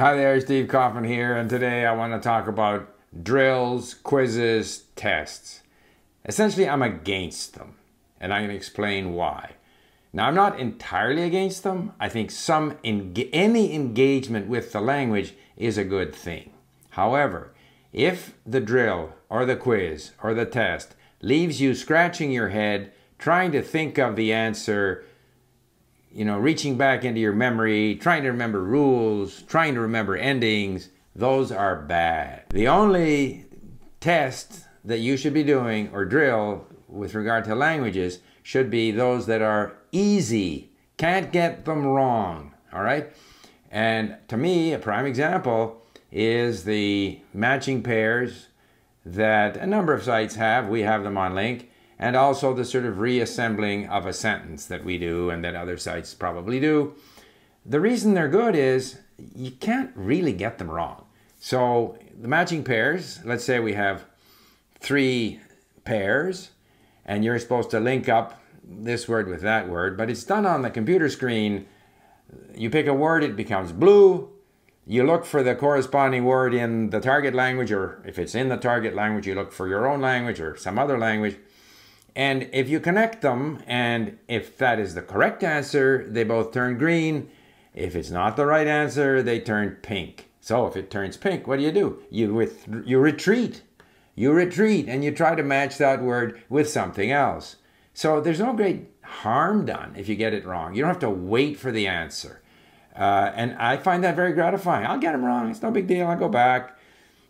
Hi there, Steve Kaufmann here, and today I want to talk about drills, quizzes, tests. Essentially, I'm against them, and I'm going to explain why. Now, I'm not entirely against them. I think some any engagement with the language is a good thing. However, if the drill or the quiz or the test leaves you scratching your head, trying to think of the answer, you know, reaching back into your memory, trying to remember rules, trying to remember endings, those are bad. The only test that you should be doing or drill with regard to languages should be those that are easy. Can't get them wrong, all right? And to me, a prime example is the matching pairs that a number of sites have. We have them on LingQ and also the sort of reassembling of a sentence that we do and that other sites probably do. The reason they're good is you can't really get them wrong. So the matching pairs, let's say we have three pairs and you're supposed to link up this word with that word, but it's done on the computer screen. You pick a word, it becomes blue. You look for the corresponding word in the target language, or if it's in the target language, you look for your own language or some other language. And if you connect them, and if that is the correct answer, they both turn green. If it's not the right answer, they turn pink. So if it turns pink, what do you do? You with you retreat. You retreat and you try to match that word with something else. So there's no great harm done if you get it wrong. You don't have to wait for the answer. Uh, and I find that very gratifying. I'll get them wrong. It's no big deal. I'll go back.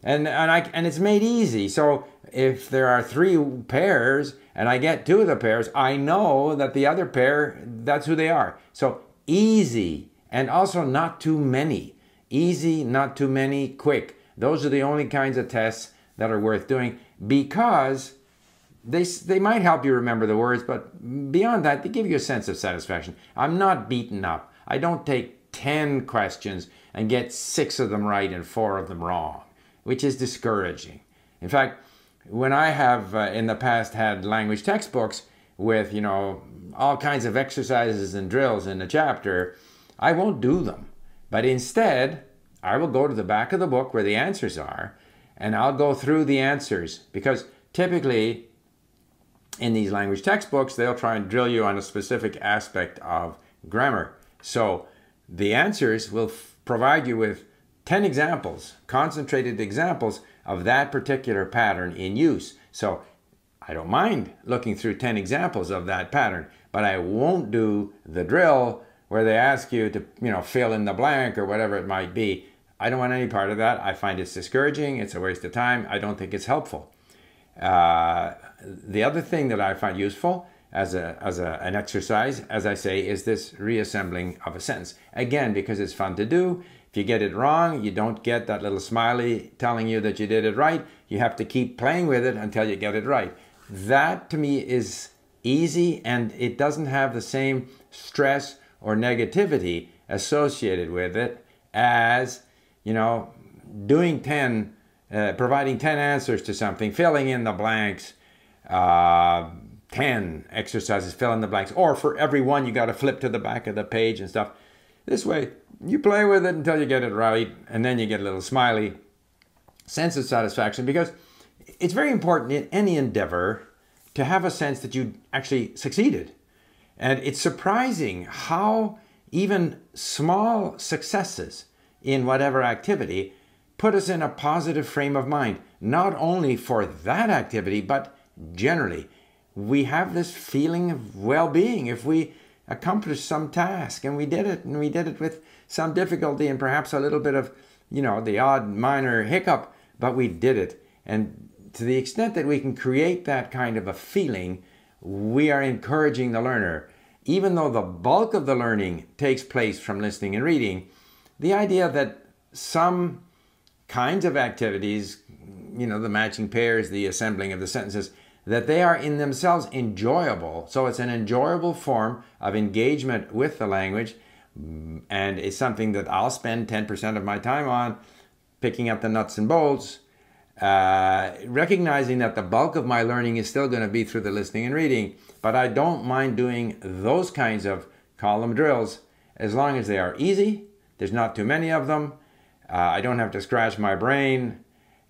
And, and, I, and it's made easy. So if there are three pairs and I get two of the pairs, I know that the other pair, that's who they are. So easy and also not too many. Easy, not too many, quick. Those are the only kinds of tests that are worth doing because they, they might help you remember the words, but beyond that, they give you a sense of satisfaction. I'm not beaten up. I don't take 10 questions and get six of them right and four of them wrong, which is discouraging. In fact, when I have uh, in the past had language textbooks with, you know, all kinds of exercises and drills in a chapter, I won't do them. But instead, I will go to the back of the book where the answers are and I'll go through the answers because typically in these language textbooks, they'll try and drill you on a specific aspect of grammar. So the answers will provide you with 10 examples, concentrated examples of that particular pattern in use. So I don't mind looking through 10 examples of that pattern, but I won't do the drill where they ask you to, you know, fill in the blank or whatever it might be. I don't want any part of that. I find it's discouraging. It's a waste of time. I don't think it's helpful. Uh, the other thing that I find useful as a as a, an exercise, as I say, is this reassembling of a sentence. Again, because it's fun to do. If you get it wrong, you don't get that little smiley telling you that you did it right. You have to keep playing with it until you get it right. That to me is easy and it doesn't have the same stress or negativity associated with it as, you know, doing 10, uh, providing 10 answers to something, filling in the blanks, uh, 10 exercises, fill in the blanks, or for every one you got to flip to the back of the page and stuff. This way, you play with it until you get it right, and then you get a little smiley sense of satisfaction because it's very important in any endeavor to have a sense that you actually succeeded. And it's surprising how even small successes in whatever activity put us in a positive frame of mind, not only for that activity, but generally. We have this feeling of well being if we accomplished some task. And we did it and we did it with some difficulty and perhaps a little bit of you know the odd minor hiccup but we did it. And to the extent that we can create that kind of a feeling we are encouraging the learner. Even though the bulk of the learning takes place from listening and reading the idea that some kinds of activities you know the matching pairs the assembling of the sentences that they are in themselves enjoyable. So it's an enjoyable form of engagement with the language, and it's something that I'll spend 10% of my time on, picking up the nuts and bolts, uh, recognizing that the bulk of my learning is still going to be through the listening and reading. But I don't mind doing those kinds of column drills as long as they are easy, there's not too many of them, Uh, I don't have to scratch my brain.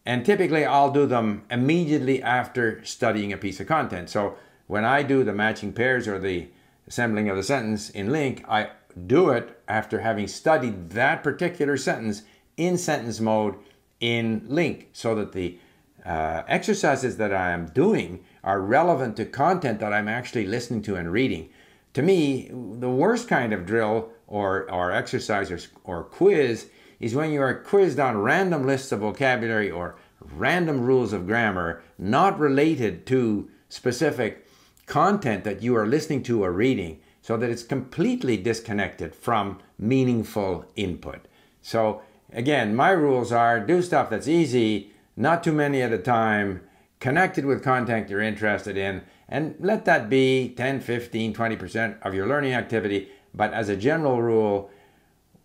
And typically, I'll do them immediately after studying a piece of content. So when I do the matching pairs or the assembling of the sentence in LingQ, I do it after having studied that particular sentence in sentence mode in LingQ so that the uh, exercises that I am doing are relevant to content that I'm actually listening to and reading. To me, the worst kind of drill or, or exercise or, or quiz is when you are quizzed on random lists of vocabulary or random rules of grammar not related to specific content that you are listening to or reading so that it's completely disconnected from meaningful input. So again, my rules are do stuff that's easy, not too many at a time, connected with content you're interested in, and let that be 10, 15, 20% of your learning activity. But as a general rule,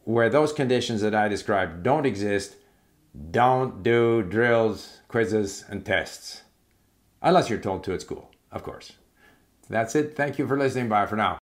where those conditions that I described don't exist, don't do drills, quizzes, and tests. Unless you're told to at school, of course. That's it. Thank you for listening. Bye for now.